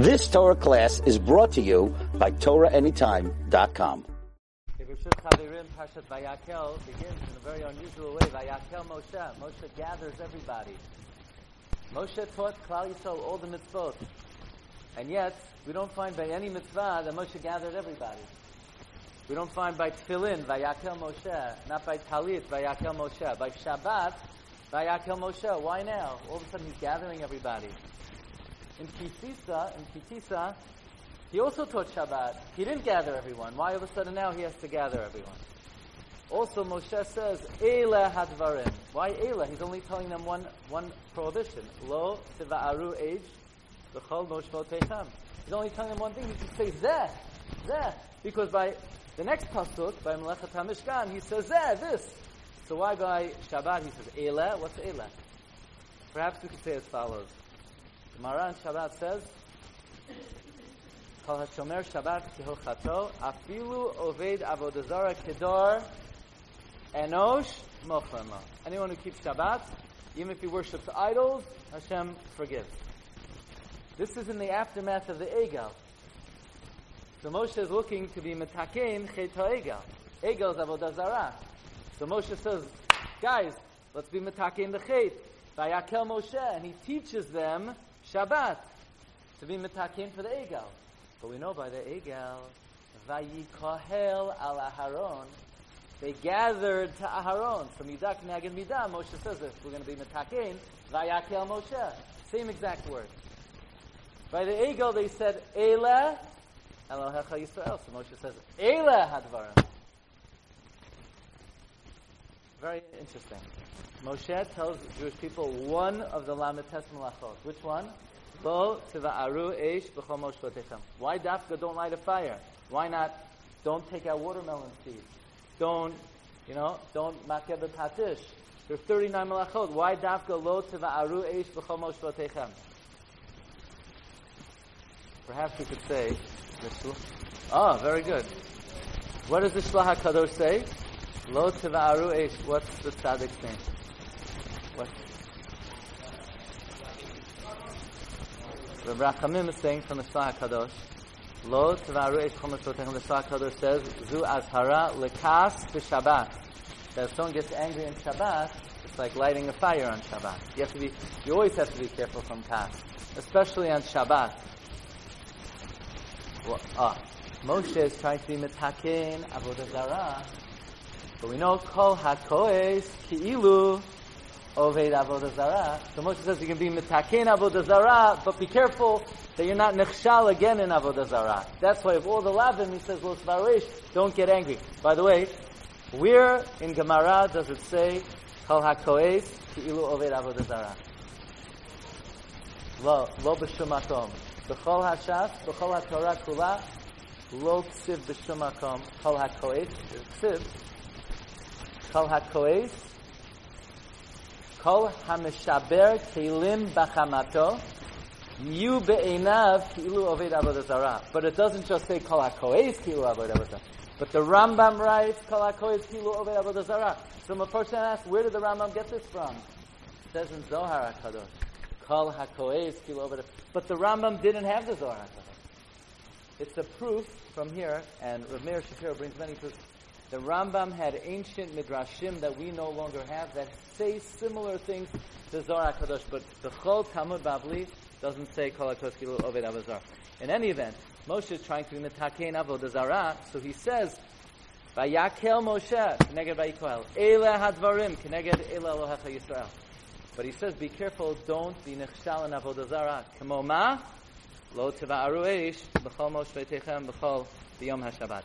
This Torah class is brought to you by TorahAnytime.com. Parshat Vayakel begins in a very unusual way. Vayakel Moshe. Moshe gathers everybody. Moshe taught Klal Yisrael all the mitzvot. And yet, we don't find by any mitzvah that Moshe gathered everybody. We don't find by Tefillin, Vayakel Moshe, not by Talit, Vayakel Moshe. By Shabbat, Vayakel Moshe. Why now? All of a sudden he's gathering everybody. In Kisisa, in Kitisa, he also taught Shabbat. He didn't gather everyone. Why all of a sudden now he has to gather everyone? Also, Moshe says, Eila hadvarim. Why Eila? He's only telling them one, one prohibition. Lo tiva'aru eish, v'chol moshvotechem. He's only telling them one thing. He can say zeh, zeh. Because by the next pasuk, by Melechat HaMishkan, he says zeh, this. So why by Shabbat he says Eila? What's Eila? Perhaps we could say as follows. Gemara in Shabbat says, Kol HaShomer Shabbat Kihochato, Afilu Oved Avodazara Kedor, Enosh Mochama. Anyone who keeps Shabbat, even if he worships idols, Hashem forgives. This is in the aftermath of the Egel. So Moshe is looking to be metakein chet Egel. Egel is avodah zarah. So Moshe says, guys, let's be metakein the chet. Vayakel Moshe, and he teaches them Shabbat to be metakein for the egel. But we know by the egel, Vayikohel al Aharon, they gathered to Aharon. From Midak Nagin Midah, Moshe says this, we're going to be metakein, Vayakel Moshe. Same exact word. By the Egel, they said, Elah Elohecha Yisrael. So Moshe says, Elah Hadvarim. Very interesting. Moshe tells the Jewish people one of the Lamites Malachot. Which one? Lo tiva'aru eish moshvotechem. Why dafka don't light a fire? Why not don't take out watermelon seeds? Don't, you know, don't makeh patish. There's 39 malachot. Why dafka lo tiva'aru eish b'chol moshvotechem? Perhaps we could say, oh, very good. What does the Shlah HaKadosh say? Lo tiva'aru eish. What's the tzaddik's name? What? The Rachamim is saying from the Shlah HaKadosh, Lo tiva'aru eish b'chol moshvotechem. The Shlah HaKadosh says, Zu azhara lekas b'Shabbat. That if someone gets angry in Shabbat, it's like lighting a fire on Shabbat. You have to be, you always have to be careful from kas, especially on Shabbat. Well, ah, Moshe is trying to be mitakin avodah zarah, but we know kol hakoes ki'ilu oved avodah zarah. So Moshe says you can be mitakin avodah zarah, but be careful that you're not nechshal again in avodah zarah. That's why of all the lavim he says los varish, don't get angry. By the way, where in Gemara does it say kol hakoes ki'ilu oved avodah zarah? Lo, lo b'shum makom. B'chol hashas, b'chol haTorah kula, lo ksiv b'shum makom, kol hakoes, ksiv, kol hakoes, kol hameshaber kelim b'chamato, yu be'enav ki'ilu oved avodah. But it doesn't just say kol hakoes ki'ilu avodah zarah. But the Rambam writes kol hakoes ki'ilu oved avodah zarah. So a person asks, where did the Rambam get this from? It says in Zohar HaKadosh. Kol hakoes ki'ilu avodah but the Rambam didn't have the Zohar HaKadosh. It's a proof from here, and Rav Meir Shapiro brings many proofs. The Rambam had ancient midrashim that we no longer have that say similar things to Zohar HaKadosh, but the Chol Talmud Bavli doesn't say Kol HaKadosh Kilu Oved Avazar. In any event, Moshe is trying to be mitakein avodah zarah, so he says, "Vayakel Moshe keneged vayikoel Ele hadvarim keneged Ele Elohecha Yisrael." But he says, be careful, don't be nechshal in avodah zarah. Kamo ma, lo tiva'aru eish, b'chol moshvetechem, b'chol b'yom ha'shabbat.